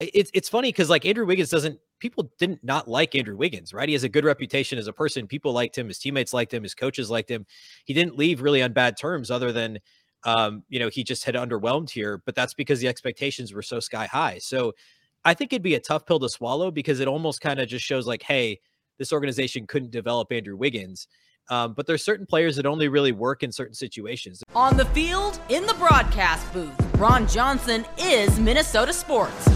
it's it's funny because like Andrew Wiggins doesn't people didn't not like Andrew Wiggins, right? He has a good reputation as a person. People liked him, his teammates liked him, his coaches liked him. He didn't leave really on bad terms, other than um, you know, he just had underwhelmed here, but that's because the expectations were so sky high. So I think it'd be a tough pill to swallow because it almost kind of just shows like, hey, this organization couldn't develop Andrew Wiggins. Um, but there's certain players that only really work in certain situations. On the field, in the broadcast booth, Ron Johnson is Minnesota sports.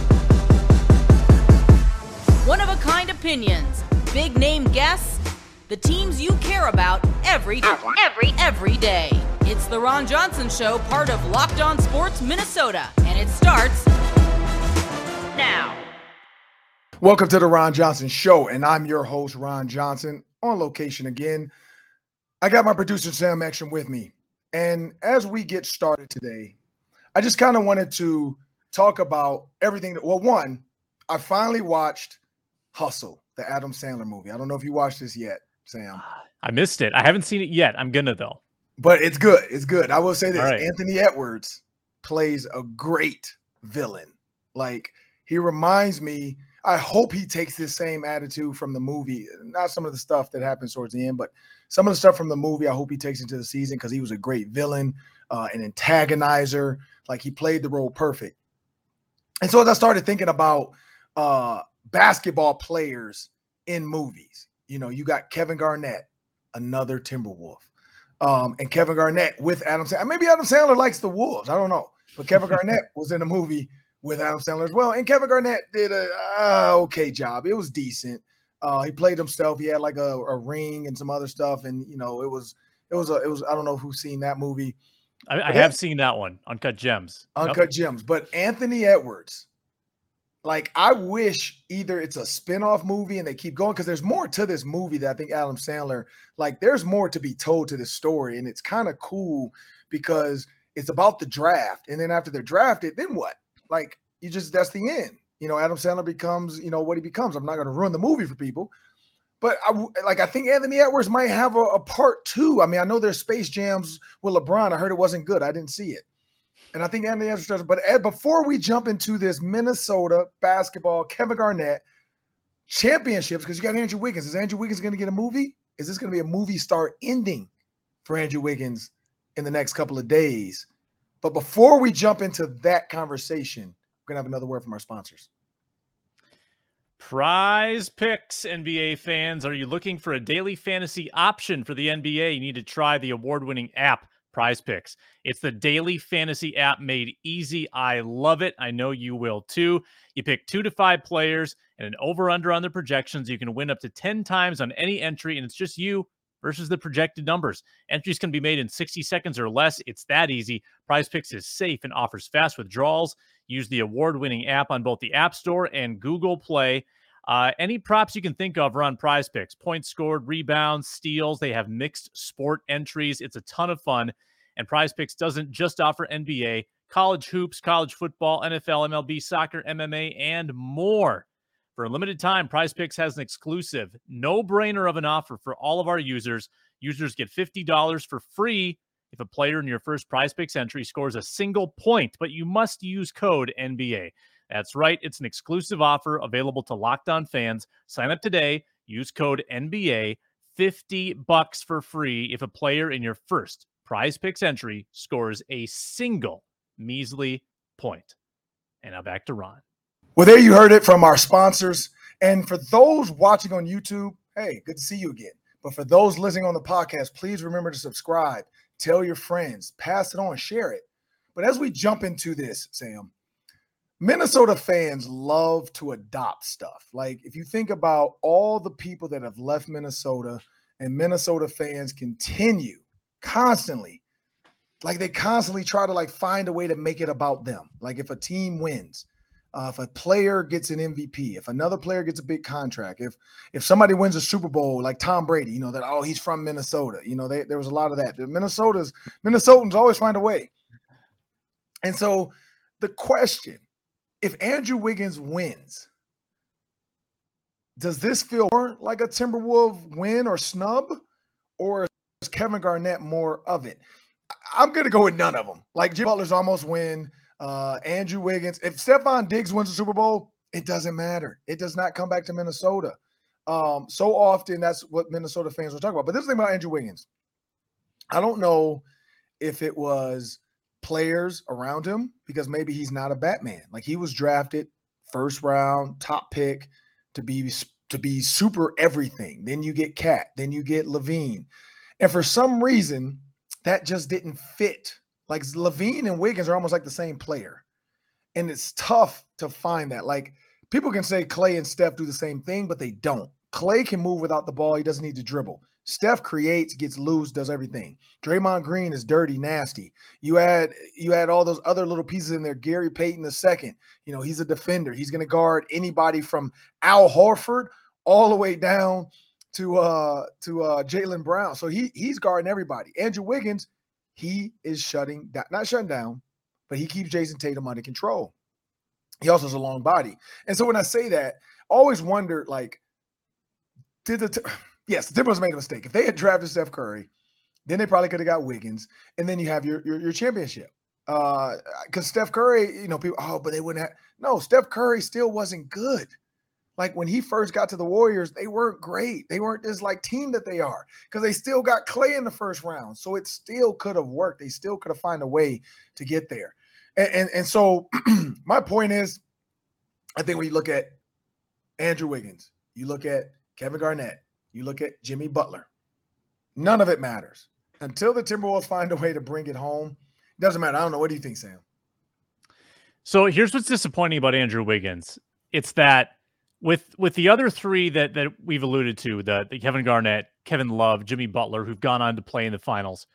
One of a kind opinions, big name guests, the teams you care about every every every day. It's the Ron Johnson Show, part of Locked On Sports Minnesota, and it starts now. Welcome to the Ron Johnson Show, and I'm your host, Ron Johnson, on location again. I got my producer, Sam Ekstrom, with me. And as we get started today, I just kind of wanted to talk about everything that, well, one, I finally watched Hustle, the Adam Sandler movie. I don't know if you watched this yet, Sam. I missed it. I haven't seen it yet. I'm gonna though. But it's good. It's good. I will say this: right. Anthony Edwards plays a great villain. Like he reminds me. I hope he takes this same attitude from the movie. Not some of the stuff that happens towards the end, but some of the stuff from the movie. I hope he takes into the season because he was a great villain, uh, an antagonizer. Like he played the role perfect. And so as I started thinking about uh, basketball players in movies. You know, you got Kevin Garnett, another Timberwolf, um, and Kevin Garnett with Adam Sandler. Maybe Adam Sandler likes the Wolves. I don't know, but Kevin Garnett was in a movie with Adam Sandler as well, and Kevin Garnett did a uh, okay job. It was decent. Uh, he played himself. He had like a, a, ring and some other stuff, and you know, it was it was a it was. I don't know who's seen that movie. I, I have seen that one, Uncut Gems. Uncut yep. Gems, but Anthony Edwards like I wish either it's a spin-off movie and they keep going because there's more to this movie that I think Adam Sandler like there's more to be told to this story and it's kind of cool because it's about the draft and then after they're drafted then what? Like you just that's the end. You know Adam Sandler becomes you know what he becomes. I'm not going to ruin the movie for people but I like I think Anthony Edwards might have a, a part two. I mean I know there's Space Jams with LeBron. I heard it wasn't good. I didn't see it and I think Anthony Edwards does. But Ed, before we jump into this Minnesota basketball, Kevin Garnett championships, because you got Andrew Wiggins. Is Andrew Wiggins going to get a movie? Is this going to be a movie star ending for Andrew Wiggins in the next couple of days? But before we jump into that conversation, we're going to have another word from our sponsors. Prize picks, NBA fans. Are you looking for a daily fantasy option for the NBA? You need to try the award winning app Prize Picks. It's the daily fantasy app made easy. I love it. I know you will too. You pick two to five players and an over under on the projections. You can win up to 10 times on any entry, and it's just you versus the projected numbers. Entries can be made in 60 seconds or less. It's that easy. Prize Picks is safe and offers fast withdrawals. Use the award winning app on both the App Store and Google Play. Uh, any props you can think of are on prize picks points scored, rebounds, steals. They have mixed sport entries. It's a ton of fun. And prize picks doesn't just offer NBA, college hoops, college football, NFL, MLB, soccer, MMA, and more. For a limited time, Prize Picks has an exclusive, no brainer of an offer for all of our users. Users get $50 for free if a player in your first Prize Picks entry scores a single point, but you must use code NBA. That's right. It's an exclusive offer available to Locked On fans. Sign up today. Use code NBA. 50 bucks for free if a player in your first prize picks entry scores a single measly point. And now back to Ron. Well, there you heard it from our sponsors. And for those watching on YouTube, hey, good to see you again. But for those listening on the podcast, please remember to subscribe, tell your friends, pass it on, share it. But as we jump into this, Sam, Minnesota fans love to adopt stuff. Like if you think about all the people that have left Minnesota and Minnesota fans continue constantly like they constantly try to like find a way to make it about them. Like if a team wins, uh, if a player gets an MVP, if another player gets a big contract, if if somebody wins a Super Bowl like Tom Brady, you know that oh he's from Minnesota. You know they, there was a lot of that. The Minnesota's Minnesotans always find a way. And so the question if Andrew Wiggins wins, does this feel more like a Timberwolf win or snub, or is Kevin Garnett more of it? I'm going to go with none of them. Like Jim Butler's almost win. Uh, Andrew Wiggins. If Stefon Diggs wins the Super Bowl, It doesn't matter. It does not come back to Minnesota. Um, so often that's what Minnesota fans will talk about. But this thing about Andrew Wiggins, I don't know if it was players around him because maybe he's not a Batman. Like he was drafted first round, top pick to be to be super everything. Then you get KAT, then you get LaVine. And for some reason, that just didn't fit. Like LaVine and Wiggins are almost like the same player. And it's tough to find that. Like people can say Klay and Steph do the same thing, but they don't. Klay can move without the ball. He doesn't need to dribble. Steph creates, gets loose, does everything. Draymond Green is dirty, nasty. You add you add all those other little pieces in there. Gary Payton the second, you know, he's a defender. He's going to guard anybody from Al Horford all the way down to uh to uh Jaylen Brown. So he he's guarding everybody. Andrew Wiggins, he is shutting down, not shutting down, but he keeps Jayson Tatum under control. He also has a long body. And so when I say that, always wondered like, did the t- yes, the Timberwolves made a mistake. If they had drafted Steph Curry, then they probably could have got Wiggins, and then you have your your, your championship. Uh, because Steph Curry, you know, people, oh, but they wouldn't have no, Steph Curry still wasn't good. Like when he first got to the Warriors, they weren't great. They weren't this like team that they are because they still got Klay in the first round. So it still could have worked. They still could have found a way to get there. And and, and so my point is, I think when you look at Andrew Wiggins, you look at Kevin Garnett, you look at Jimmy Butler, none of it matters until the Timberwolves find a way to bring it home. It doesn't matter. I don't know. What do you think, Sam? So here's what's disappointing about Andrew Wiggins. It's that with with the other three that that we've alluded to, the, the Kevin Garnett, Kevin Love, Jimmy Butler, who've gone on to play in the finals.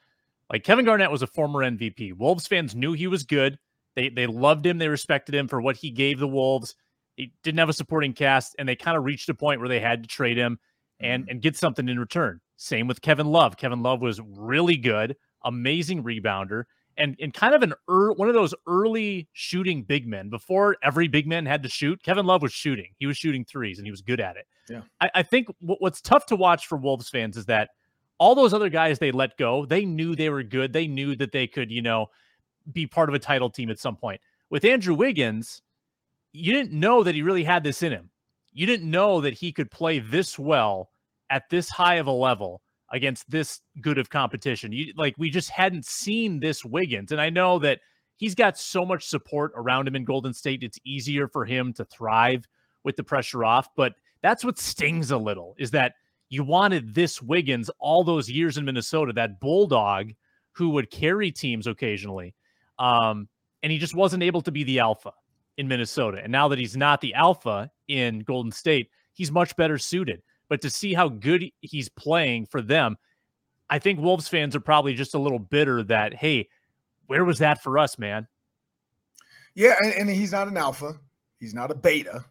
Like Kevin Garnett was a former MVP. Wolves fans knew he was good. They they loved him. They respected him for what he gave the Wolves. He didn't have a supporting cast, and they kind of reached a point where they had to trade him and mm-hmm. and get something in return. Same with Kevin Love. Kevin Love was really good, amazing rebounder, and and kind of an er, one of those early shooting big men. Before every big man had to shoot, Kevin Love was shooting. He was shooting threes, and he was good at it. Yeah, I, I think w- what's tough to watch for Wolves fans is that all those other guys they let go, they knew they were good. They knew that they could, you know, be part of a title team at some point. With Andrew Wiggins, you didn't know that he really had this in him you didn't know that he could play this well at this high of a level against this good of competition. You like we just hadn't seen this Wiggins. And I know that he's got so much support around him in Golden State. It's easier for him to thrive with the pressure off, but that's what stings a little is that you wanted this Wiggins all those years in Minnesota, that bulldog who would carry teams occasionally. Um, and he just wasn't able to be the alpha in Minnesota. And now that he's not the alpha in Golden State, he's much better suited. But to see how good he's playing for them, I think Wolves fans are probably just a little bitter that, hey, where was that for us, man? Yeah, and, and he's not an alpha. He's not a beta.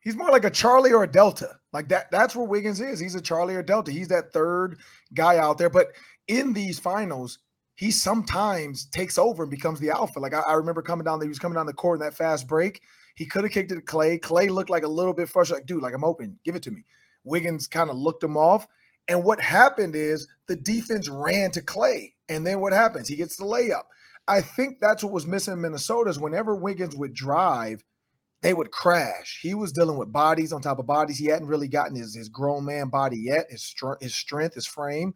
He's more like a Charlie or a Delta. Like that. That's where Wiggins is. He's a Charlie or Delta. He's that third guy out there. But in these finals, he sometimes takes over and becomes the alpha. Like I, I remember coming down, he was coming down the court in that fast break. He could have kicked it to Klay. Klay looked like a little bit frustrated, like, dude, like I'm open, give it to me. Wiggins kind of looked him off. And what happened is the defense ran to Klay. And then what happens? He gets the layup. I think that's what was missing in Minnesota is whenever Wiggins would drive, they would crash. He was dealing with bodies on top of bodies. He hadn't really gotten his, his grown man body yet, his, str- his strength, his frame.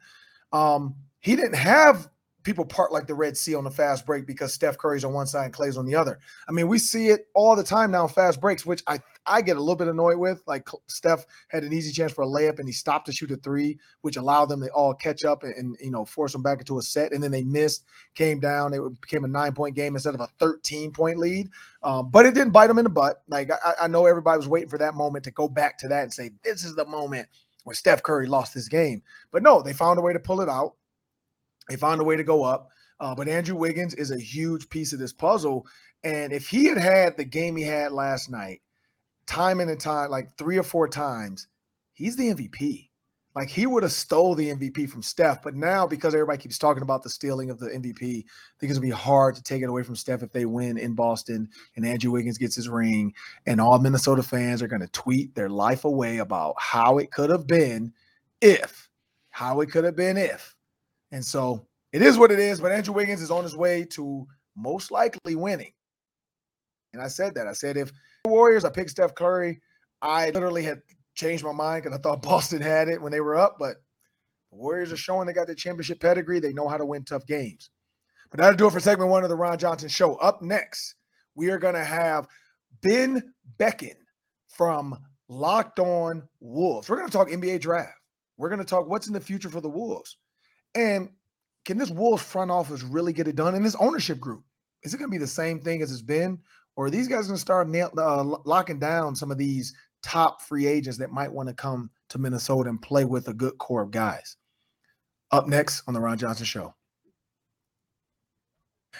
Um, he didn't have people part like the Red Sea on the fast break because Steph Curry's on one side and Klay's on the other. I mean, we see it all the time now fast breaks, which I I get a little bit annoyed with. Like Steph had an easy chance for a layup and he stopped to shoot a three, which allowed them to all catch up and, and you know force them back into a set. And then they missed, came down. It became a nine point game instead of a 13 point lead. Um, but it didn't bite them in the butt. Like I, I know everybody was waiting for that moment to go back to that and say, this is the moment where Steph Curry lost this game. But no, they found a way to pull it out. They found a way to go up. Uh, but Andrew Wiggins is a huge piece of this puzzle. And if he had had the game he had last night, time and time, like three or four times, he's the MVP. Like he would have stole the MVP from Steph, but now because everybody keeps talking about the stealing of the MVP, I think it's gonna be hard to take it away from Steph if they win in Boston and Andrew Wiggins gets his ring, and all Minnesota fans are gonna tweet their life away about how it could have been if, how it could have been if. And so it is what it is. But Andrew Wiggins is on his way to most likely winning. And I said that. I said if Warriors. I picked Steph Curry. I literally had changed my mind because I thought Boston had it when they were up, but the Warriors are showing they got the championship pedigree. They know how to win tough games. But that'll do it for segment one of the Ron Johnson Show. Up next, we are going to have Ben Beecken from Locked On Wolves. We're going to talk NBA draft. We're going to talk what's in the future for the Wolves. And can this Wolves front office really get it done? in this ownership group, is it going to be the same thing as it's been? Or are these guys going to start nail, uh, locking down some of these top free agents that might want to come to Minnesota and play with a good core of guys? Up next on The Ron Johnson Show.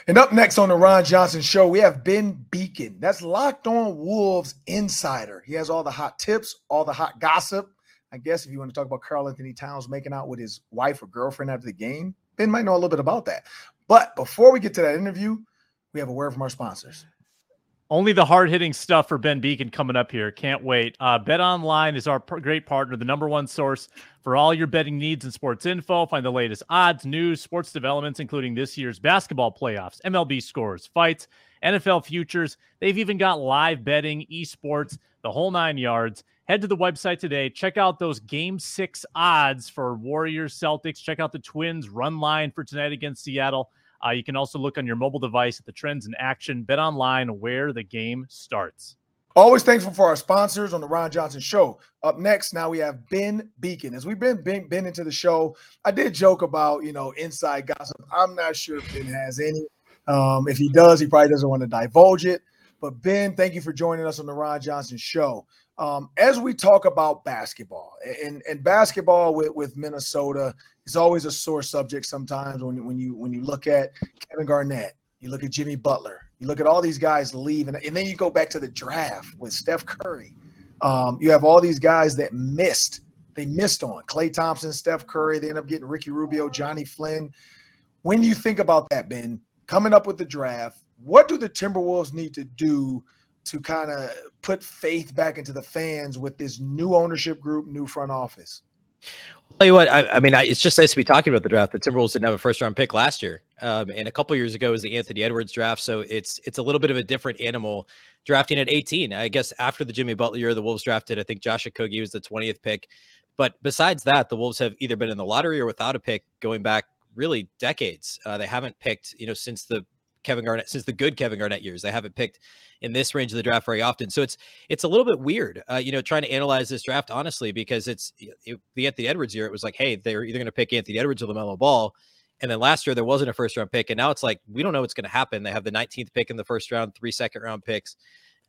And up next on the Ron Johnson Show, we have Ben Beecken. That's Locked On Wolves insider. He has all the hot tips, all the hot gossip. I guess if you want to talk about Karl-Anthony Towns making out with his wife or girlfriend after the game, Ben might know a little bit about that. But before we get to that interview, we have a word from our sponsors. Only the hard hitting stuff for Ben Beecken coming up here. Can't wait. Uh, Bet Online is our p- great partner, the number one source for all your betting needs and sports info. Find the latest odds, news, sports developments, including this year's basketball playoffs, MLB scores, fights, NFL futures. They've even got live betting, esports, the whole nine yards. Head to the website today. Check out those game six odds for Warriors, Celtics. Check out the Twins run line for tonight against Seattle. Uh, you can also look on your mobile device at the trends in action. Bet online where the game starts. Always thankful for our sponsors on the Ron Johnson Show. Up next, now we have Ben Beecken. As we've been, been been into the show, I did joke about you know inside gossip. I'm not sure if Ben has any. Um, if he does, he probably doesn't want to divulge it. But Ben, thank you for joining us on the Ron Johnson Show. Um, as we talk about basketball and, and basketball with, with Minnesota is always a sore subject sometimes when, when you when you look at Kevin Garnett, you look at Jimmy Butler, you look at all these guys leave, and, and then you go back to the draft with Steph Curry. Um, you have all these guys that missed. They missed on Klay Thompson, Steph Curry. They end up getting Ricky Rubio, Johnny Flynn. When you think about that, Ben, coming up with the draft, what do the Timberwolves need to do to kind of put faith back into the fans with this new ownership group, new front office? I'll tell you what, I, I mean, I, it's just nice to be talking about the draft. The Timberwolves didn't have a first round pick last year, um, and a couple years ago was the Anthony Edwards draft. So it's it's a little bit of a different animal drafting at 18. I guess after the Jimmy Butler year, the Wolves drafted. I think Josh Okogie was the 20th pick, but besides that, the Wolves have either been in the lottery or without a pick going back really decades. Uh, they haven't picked, you know, since the Kevin Garnett since the good Kevin Garnett years. They haven't picked in this range of the draft very often, so it's it's a little bit weird, uh, you know, trying to analyze this draft honestly because it's it, the Anthony Edwards year. It was like, hey, they're either going to pick Anthony Edwards or LaMelo Ball, and then last year there wasn't a first round pick, and now it's like we don't know what's going to happen. They have the 19th pick in the first round, three second round picks.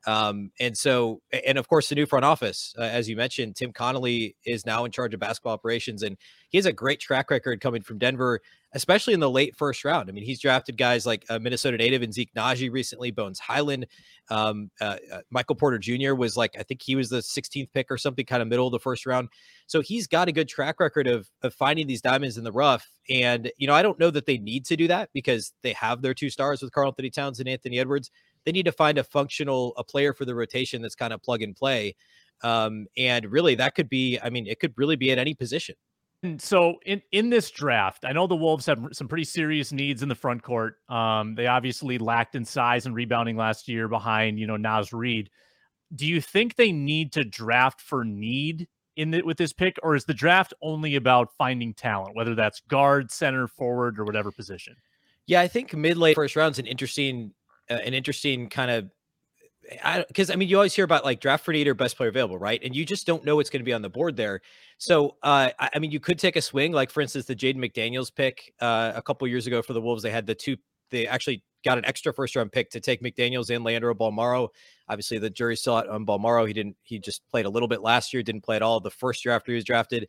Um, and so, and of course, the new front office, uh, as you mentioned, Tim Connolly is now in charge of basketball operations, and he has a great track record coming from Denver, especially in the late first round. I mean, he's drafted guys like a Minnesota native and Zeke Nnaji recently, Bones Hyland, um, uh, uh, Michael Porter Jr. was like, I think he was the 16th pick or something, kind of middle of the first round. So he's got a good track record of of finding these diamonds in the rough. And you know, I don't know that they need to do that because they have their two stars with Karl-Anthony Towns and Anthony Edwards they need to find a functional a player for the rotation that's kind of plug and play. Um, and really, that could be. I mean, it could really be at any position. And so in in this draft, I know the Wolves have some pretty serious needs in the front court. Um, they obviously lacked in size and rebounding last year behind you know Naz Reid. Do you think they need to draft for need in the, with this pick, or is the draft only about finding talent, whether that's guard, center, forward, or whatever position? Yeah, I think mid late first round is an interesting an interesting kind of because I, I, mean you always hear about like draft for need or best player available, right? And you just don't know what's going to be on the board there. So uh, I, I, mean, you could take a swing, like for instance, the Jaden McDaniels pick uh, a couple years ago for the Wolves. They had the two. They actually got an extra first round pick to take McDaniels and Leandro Bolmaro. Obviously, the jury saw it on Bolmaro. He didn't. He just played a little bit last year. Didn't play at all the first year after he was drafted.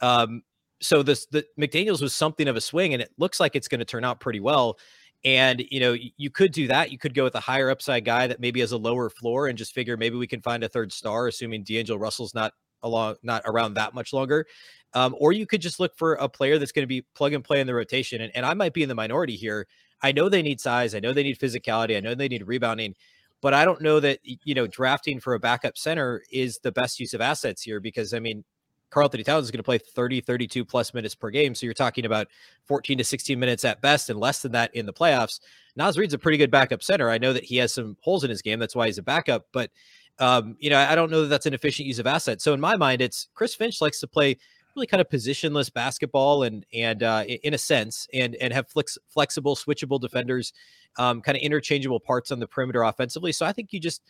Um, so this the McDaniels was something of a swing, and it looks like it's going to turn out pretty well. And you know, you could do that. You could go with a higher upside guy that maybe has a lower floor and just figure maybe we can find a third star, assuming D'Angelo Russell's not along not around that much longer. Um, or you could just look for a player that's going to be plug and play in the rotation. And, and I might be in the minority here. I know they need size. I know they need physicality. I know they need rebounding, but I don't know that you know drafting for a backup center is the best use of assets here because I mean Karl-Anthony Towns is going to play 30, 32 plus minutes per game. So you're talking about 14 to 16 minutes at best and less than that in the playoffs. Naz Reid's a pretty good backup center. I know that he has some holes in his game. That's why he's a backup. But Um, you know, I don't know that that's an efficient use of assets. So in my mind, it's Chris Finch likes to play really kind of positionless basketball and and uh, in a sense and and have flex, flexible switchable defenders um, kind of interchangeable parts on the perimeter offensively so i think you just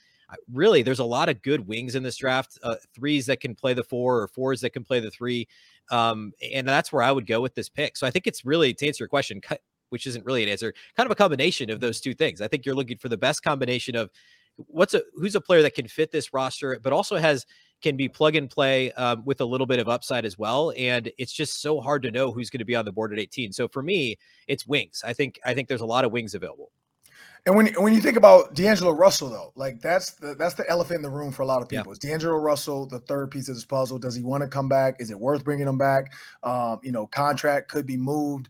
really there's a lot of good wings in this draft uh, threes that can play the four or fours that can play the three um, and that's where i would go with this pick so i think it's really to answer your question which isn't really an answer kind of a combination of those two things i think you're looking for the best combination of what's a who's a player that can fit this roster but also has can be plug and play um, with a little bit of upside as well. And it's just so hard to know who's going to be on the board at 18. So for me, it's wings. I think I think there's a lot of wings available. And when when you think about D'Angelo Russell, though, like that's the that's the elephant in the room for a lot of people. Yeah. Is D'Angelo Russell the third piece of this puzzle? Does he want to come back? Is it worth bringing him back? Um, you know, contract could be moved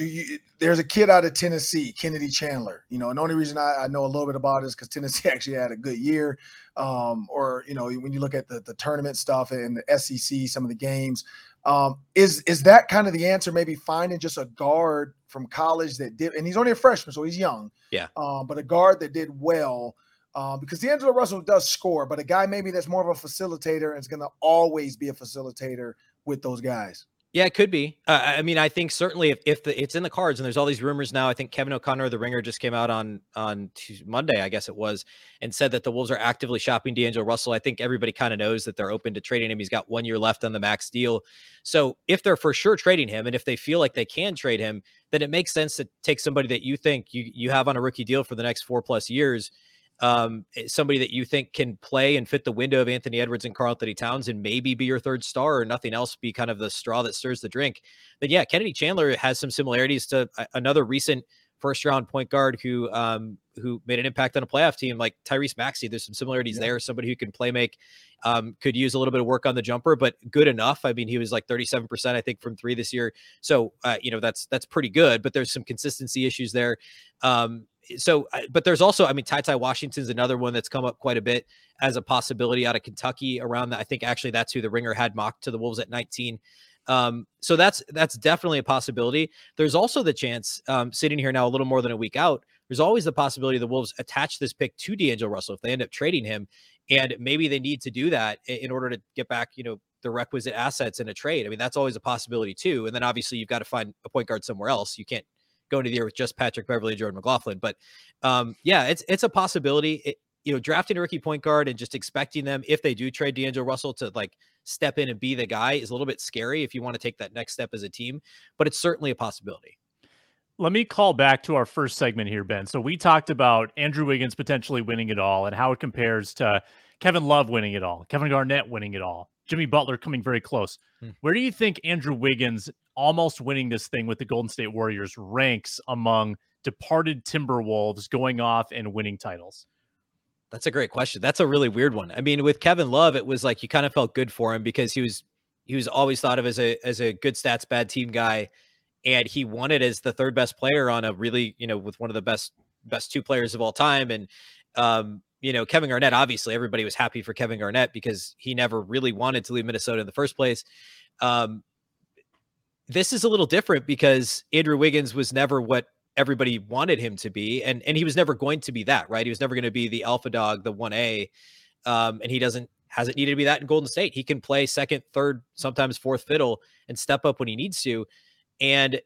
do you there's a kid out of Tennessee, Kennedy Chandler. You know, and the only reason I, I know a little bit about it is because Tennessee actually had a good year. Um, or you know, when you look at the the tournament stuff and the SEC, some of the games, um, is is that kind of the answer? Maybe finding just a guard from college that did, and he's only a freshman, so he's young. Yeah. Um, but a guard that did well. Um, because D'Angelo Russell does score, but a guy maybe that's more of a facilitator and is going to always be a facilitator with those guys. Yeah, it could be. Uh, I mean, I think certainly if, if the, it's in the cards and there's all these rumors now, I think Kevin O'Connor, the Ringer, just came out on on Monday, I guess it was, and said that the Wolves are actively shopping D'Angelo Russell. I think everybody kind of knows that they're open to trading him. He's got one year left on the max deal. So if they're for sure trading him, and if they feel like they can trade him, then it makes sense to take somebody that you think you you have on a rookie deal for the next four plus years um, eh, somebody that you think can play and fit the window of Anthony Edwards and Karl-Anthony Towns and maybe be your third star or nothing else be kind of the straw that stirs the drink, then yeah, Kennedy Chandler has some similarities to another recent first round point guard who um, who made an impact on a playoff team like Tyrese Maxey. There's some similarities yeah. there. Somebody who can play make, um, could use a little bit of work on the jumper, but good enough. I mean, he was like 37% I think from three this year. So uh, you know that's that's pretty good. But there's some consistency issues there. Um, so, but there's also, I mean, Ty Ty Washington's another one that's come up quite a bit as a possibility out of Kentucky around that. I think actually that's who the ringer had mocked to the Wolves at 19. Um, so that's that's definitely a possibility. There's also the chance, um, sitting here now a little more than a week out, there's always the possibility the Wolves attach this pick to D'Angelo Russell if they end up trading him, and maybe they need to do that in order to get back, you know, the requisite assets in a trade. I mean, that's always a possibility too. And then obviously you've got to find a point guard somewhere else. You can't go into the year with just Patrick Beverley, and Jordan McLaughlin. But um, yeah, it's it's a possibility. It, you know, drafting a rookie point guard and just expecting them if they do trade D'Angelo Russell to like step in and be the guy is a little bit scary if you want to take that next step as a team. But it's certainly a possibility. Let me call back to our first segment here, Ben. So we talked about Andrew Wiggins potentially winning it all and how it compares to Kevin Love winning it all, Kevin Garnett winning it all, Jimmy Butler coming very close. Hmm. Where do you think Andrew Wiggins almost winning this thing with the Golden State Warriors ranks among departed Timberwolves going off and winning titles? That's a great question. That's a really weird one. I mean, with Kevin Love, it was like you kind of felt good for him because he was he was always thought of as a as a good stats bad team guy and he it as the third best player on a really, you know, with one of the best best two players of all time and um you know, Kevin Garnett, obviously everybody was happy for Kevin Garnett because he never really wanted to leave Minnesota in the first place. Um, this is a little different because Andrew Wiggins was never what everybody wanted him to be, and and he was never going to be that, right? He was never going to be the alpha dog, the one A, um, and he doesn't hasn't needed to be that in Golden State. He can play second, third, sometimes fourth fiddle, and step up when he needs to. And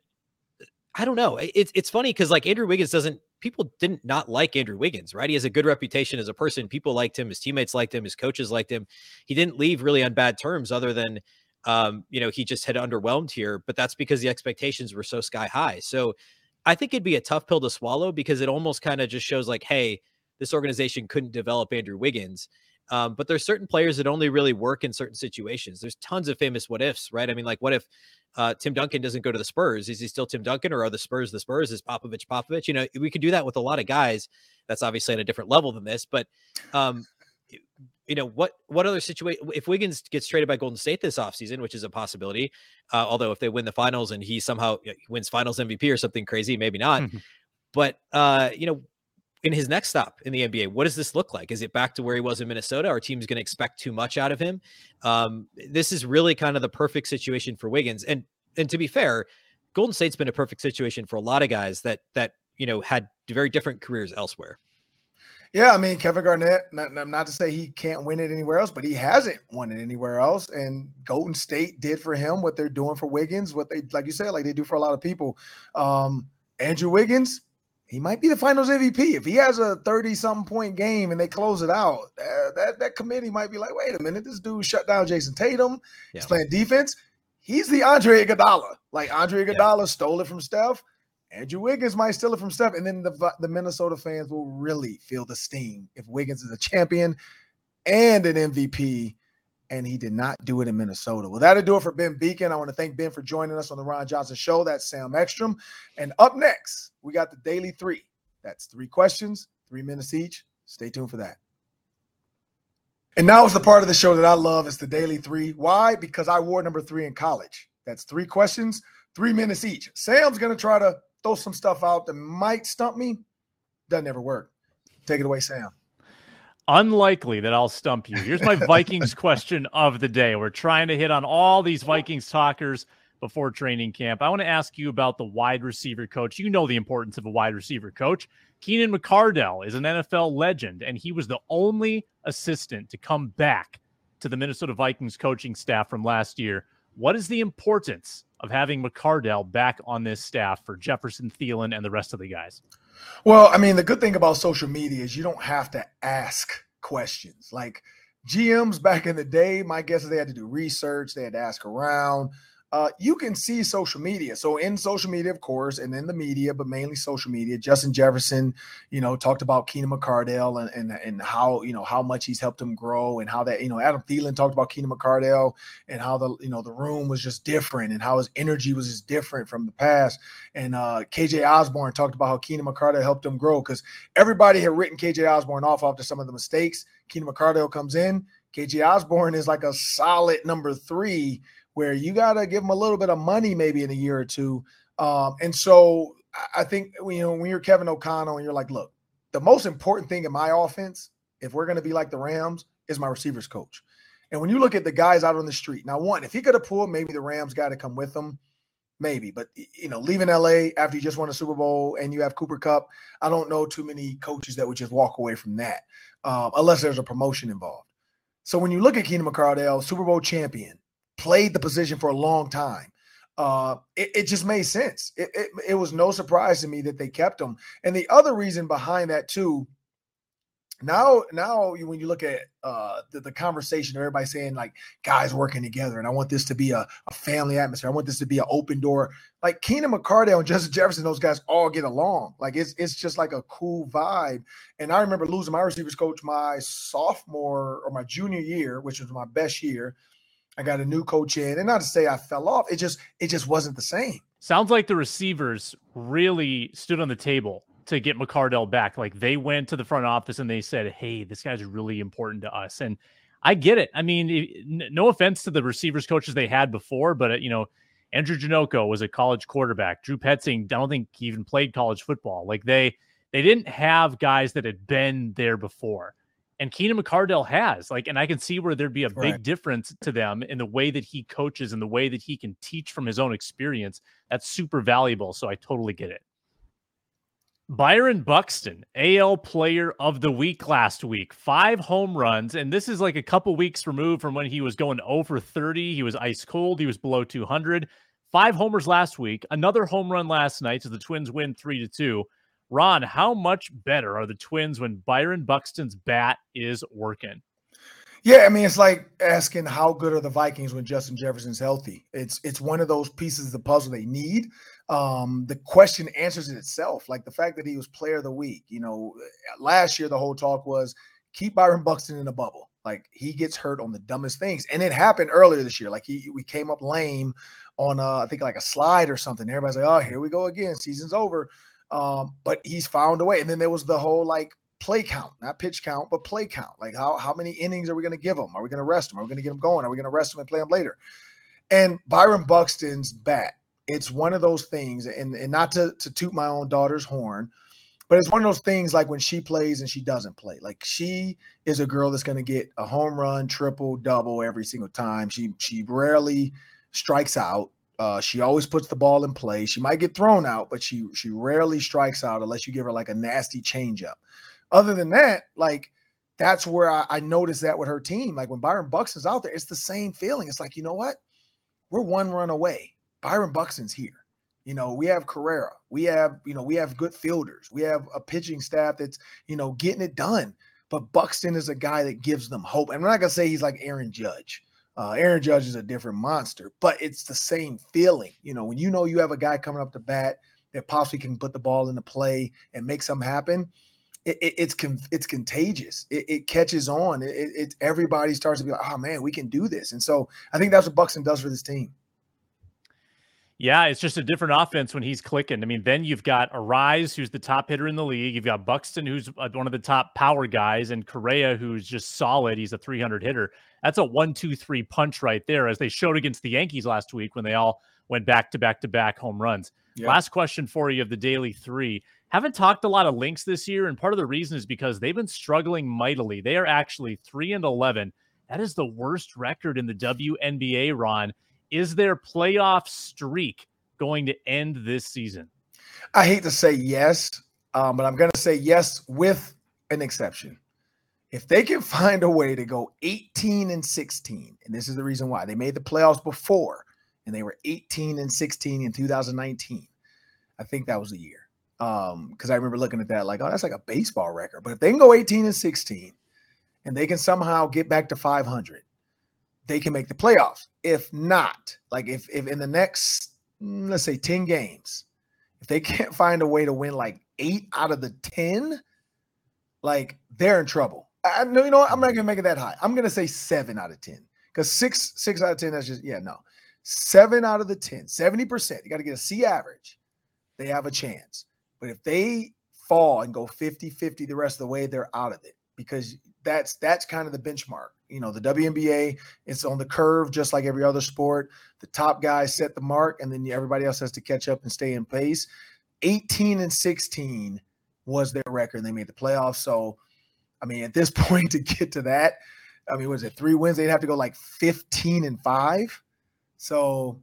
I don't know. It's it's funny because like Andrew Wiggins doesn't people didn't not like Andrew Wiggins, right? He has a good reputation as a person. People liked him, his teammates liked him, his coaches liked him. He didn't leave really on bad terms, other than um, you know, he just had underwhelmed here, but that's because the expectations were so sky high. So I think it'd be a tough pill to swallow because it almost kind of just shows like, hey, this organization couldn't develop Andrew Wiggins. Um, but there's certain players that only really work in certain situations. There's tons of famous what ifs, right? I mean, like, what if uh, Tim Duncan doesn't go to the Spurs? Is he still Tim Duncan, or are the Spurs the Spurs? Is Popovich Popovich? You know, we could do that with a lot of guys. That's obviously at a different level than this, but um, you know what what other situation if Wiggins gets traded by Golden State this offseason, which is a possibility. Uh, although if they win the finals and he somehow wins finals MVP or something crazy, maybe not. Mm-hmm. But uh, you know, in his next stop in the NBA, what does this look like? Is it back to where he was in Minnesota? Our team's going to expect too much out of him. Um, this is really kind of the perfect situation for Wiggins. And and to be fair, Golden State's been a perfect situation for a lot of guys that that you know had very different careers elsewhere. Yeah, I mean Kevin Garnett. Not, not to say he can't win it anywhere else, but he hasn't won it anywhere else. And Golden State did for him what they're doing for Wiggins, what they like you said, like they do for a lot of people. Um, Andrew Wiggins, he might be the Finals MVP if he has a thirty-something point game and they close it out. Uh, that that committee might be like, wait a minute, this dude shut down Jayson Tatum. Yeah. He's playing defense. He's the Andre Iguodala. Like Andre Iguodala yeah. stole it from Steph. Andrew Wiggins might steal it from Steph, and then the the Minnesota fans will really feel the sting if Wiggins is a champion and an MVP, and he did not do it in Minnesota. Well, that'll do it for Ben Beecken. I want to thank Ben for joining us on the Ron Johnson Show. That's Sam Ekstrom, and up next we got the Daily Three. That's three questions, three minutes each. Stay tuned for that. And now it's the part of the show that I love. It's the Daily Three. Why? Because I wore number three in college. That's three questions, three minutes each. Sam's to try to throw some stuff out that might stump me. Doesn't ever work. Take it away, Sam. Unlikely that I'll stump you. Here's my Vikings question of the day. We're trying to hit on all these Vikings talkers before training camp. I want to ask you about the wide receiver coach. You know the importance of a wide receiver coach. Keenan McCardell is an NFL legend, and he was the only assistant to come back to the Minnesota Vikings coaching staff from last year. What is the importance of having McCardell back on this staff for Jefferson, Thielen, and the rest of the guys? Well, I mean, the good thing about social media is you don't have to ask questions. Like GMs back in the day, my guess is they had to do research, they had to ask around uh, you can see social media. So in social media, of course, and in the media, but mainly social media, Justin Jefferson, you know, talked about Keenan McCardell and, and and how you know how much he's helped him grow, and how that you know Adam Thielen talked about Keenan McCardell and how the you know the room was just different, and how his energy was just different from the past. And uh, KJ Osborn talked about how Keenan McCardell helped him grow because everybody had written KJ Osborn off after some of the mistakes. Keenan McCardell comes in. KJ Osborn is like a solid number three where you got to give them a little bit of money maybe in a year or two. Um, and so I think you know when you're Kevin O'Connell and you're like, look, the most important thing in my offense, if we're going to be like the Rams, is my receivers coach. And when you look at the guys out on the street, now one, if he could have pulled maybe the Rams guy to come with him, maybe. But you know, leaving LA after you just won a Super Bowl and you have Cooper Kupp, I don't know too many coaches that would just walk away from that, um, unless there's a promotion involved. So when you look at Keenan McCardell, Super Bowl champion, played the position for a long time. Uh, it, it just made sense. It, it, it was no surprise to me that they kept him. And the other reason behind that too, now now when you look at uh, the, the conversation, everybody saying like guys working together, and I want this to be a, a family atmosphere. I want this to be an open door. Like Keenan McCardell and Justin Jefferson, those guys all get along. Like it's it's just like a cool vibe. And I remember losing my receivers coach my sophomore or my junior year, which was my best year. I got a new coach in, and not to say I fell off. It just it just wasn't the same. Sounds like the receivers really stood on the table to get McCardell back. Like they went to the front office and they said, "Hey, this guy's really important to us." And I get it. I mean, no offense to the receivers coaches they had before, but uh, you know, Andrew Janocko was a college quarterback. Drew Petzing, I don't think he even played college football. Like they they didn't have guys that had been there before and Keenan McCardell has like, and I can see where there'd be a big right. difference to them in the way that he coaches and the way that he can teach from his own experience. That's super valuable. So I totally get it. Byron Buxton, AL player of the week last week, five home runs. And this is like a couple weeks removed from when he was going oh over 30. He was ice cold. He was below 200. Five homers last week, another home run last night. So the Twins win three to two. Ron, how much better are the Twins when Byron Buxton's bat is working? Yeah, I mean, it's like asking how good are the Vikings when Justin Jefferson's healthy. It's it's one of those pieces of the puzzle they need. Um, the question answers it itself, like the fact that he was Player of the Week. You know, last year the whole talk was keep Byron Buxton in a bubble. Like he gets hurt on the dumbest things, and it happened earlier this year. Like he we came up lame on uh, I think like a slide or something. Everybody's like, oh, here we go again. Season's over. Um, but he's found a way. And then there was the whole like play count, not pitch count, but play count. Like how how many innings are we going to give him? Are we going to rest him? Are we going to get him going? Are we going to rest him and play him later? And Byron Buxton's bat, it's one of those things, and, and not to, to toot my own daughter's horn, but it's one of those things like when she plays and she doesn't play. Like she is a girl that's going to get a home run, triple, double every single time. She she rarely strikes out. Uh, she always puts the ball in play. She might get thrown out, but she she rarely strikes out unless you give her like a nasty changeup. other than that, like that's where I, I noticed that with her team. Like when Byron Buxton's out there, it's the same feeling. It's like, you know what? We're one run away. Byron Buxton's here. You know, we have Correa. We have, you know, we have good fielders. We have a pitching staff that's, you know, getting it done. But Buxton is a guy that gives them hope. And I'm not gonna say he's like Aaron Judge. Uh, Aaron Judge is a different monster, but it's the same feeling. You know, when you know you have a guy coming up to bat that possibly can put the ball into play and make something happen, it, it, it's con- it's contagious. It, it catches on. It, everybody starts to be like, oh man, we can do this. And so I think that's what Buxton does for this team. Yeah, it's just a different offense when he's clicking. I mean, then you've got Arraez, who's the top hitter in the league. You've got Buxton, who's uh, one of the top power guys, and Correa, who's just solid. He's a 300 hitter. That's a one, two, three punch right there, as they showed against the Yankees last week when they all went back to back to back home runs. Yep. Last question for you of the daily three. Haven't talked a lot of Lynx this year, and part of the reason is because they've been struggling mightily. They are actually three and 11. That is the worst record in the WNBA, Ron. Is their playoff streak going to end this season? I hate to say yes, um, but I'm going to say yes with an exception. If they can find a way to go 18 and 16, and this is the reason why they made the playoffs before, and they were 18 and 16 in 2019, I think that was the year. Um, because I remember looking at that like, oh, that's like a baseball record. But if they can go 18 and 16, and they can somehow get back to 500, they can make the playoffs. If not, like if if in the next mm, let's say 10 games, if they can't find a way to win like eight out of the 10, like they're in trouble. I know you know what? I'm not gonna make it that high. I'm gonna say seven out of 10. Because six, six out of 10, that's just yeah, no. Seven out of the 10, 70%. You got to get a C average. They have a chance. But if they fall and go 50-50 the rest of the way, they're out of it because that's that's kind of the benchmark. You know, the WNBA is on the curve, just like every other sport. The top guys set the mark, and then everybody else has to catch up and stay in pace. 18 and 16 was their record. They made the playoffs. So, I mean, at this point, to get to that, I mean, was it three wins? They'd have to go like 15 and five. So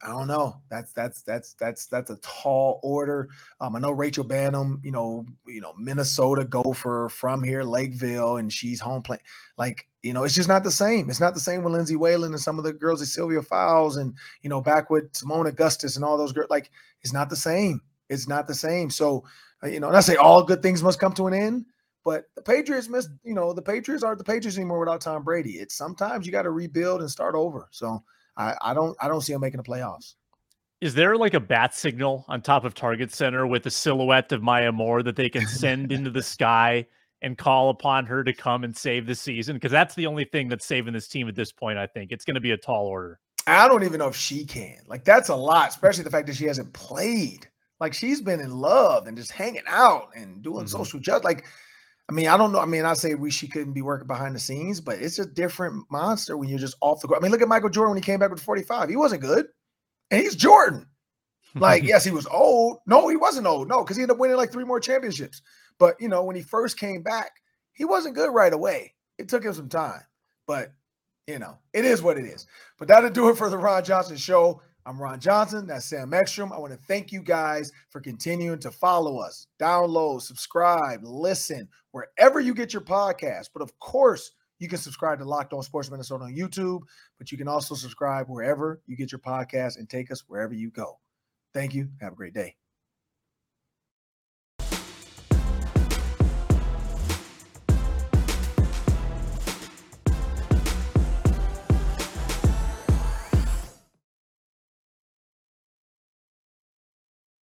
I don't know. That's that's that's that's that's a tall order. Um, I know Rachel Banham, you know, you know, Minnesota gopher from here, Lakeville, and she's home playing. Like, you know, it's just not the same. It's not the same with Lindsay Whalen and some of the girls, like Sylvia Fowles, and you know, back with Seimone Augustus and all those girls. Like, it's not the same. It's not the same. So, uh, you know, and I say all good things must come to an end. But the Patriots miss, you know, the Patriots aren't the Patriots anymore without Tom Brady. It's sometimes you got to rebuild and start over. So I, I don't I don't see him making the playoffs. Is there like a bat signal on top of Target Center with a silhouette of Maya Moore that they can send into the sky and call upon her to come and save the season? Because that's the only thing that's saving this team at this point. I think it's going to be a tall order. I don't even know if she can. Like that's a lot, especially the fact that she hasn't played. Like she's been in love and just hanging out and doing mm-hmm. social justice. Like I mean, I don't know. I mean, I say we she couldn't be working behind the scenes, but it's a different monster when you're just off the court. I mean, look at Michael Jordan when he came back with 45. He wasn't good. And he's Jordan. Like, yes, he was old. No, he wasn't old. No, because he ended up winning like three more championships. But you know, when he first came back, he wasn't good right away. It took him some time. But you know, it is what it is. But that'll do it for the Ron Johnson show. I'm Ron Johnson. That's Sam Ekstrom. I want to thank you guys for continuing to follow us, download, subscribe, listen wherever you get your podcast. But of course, you can subscribe to Locked On Sports Minnesota on YouTube, but you can also subscribe wherever you get your podcast and take us wherever you go. Thank you. Have a great day.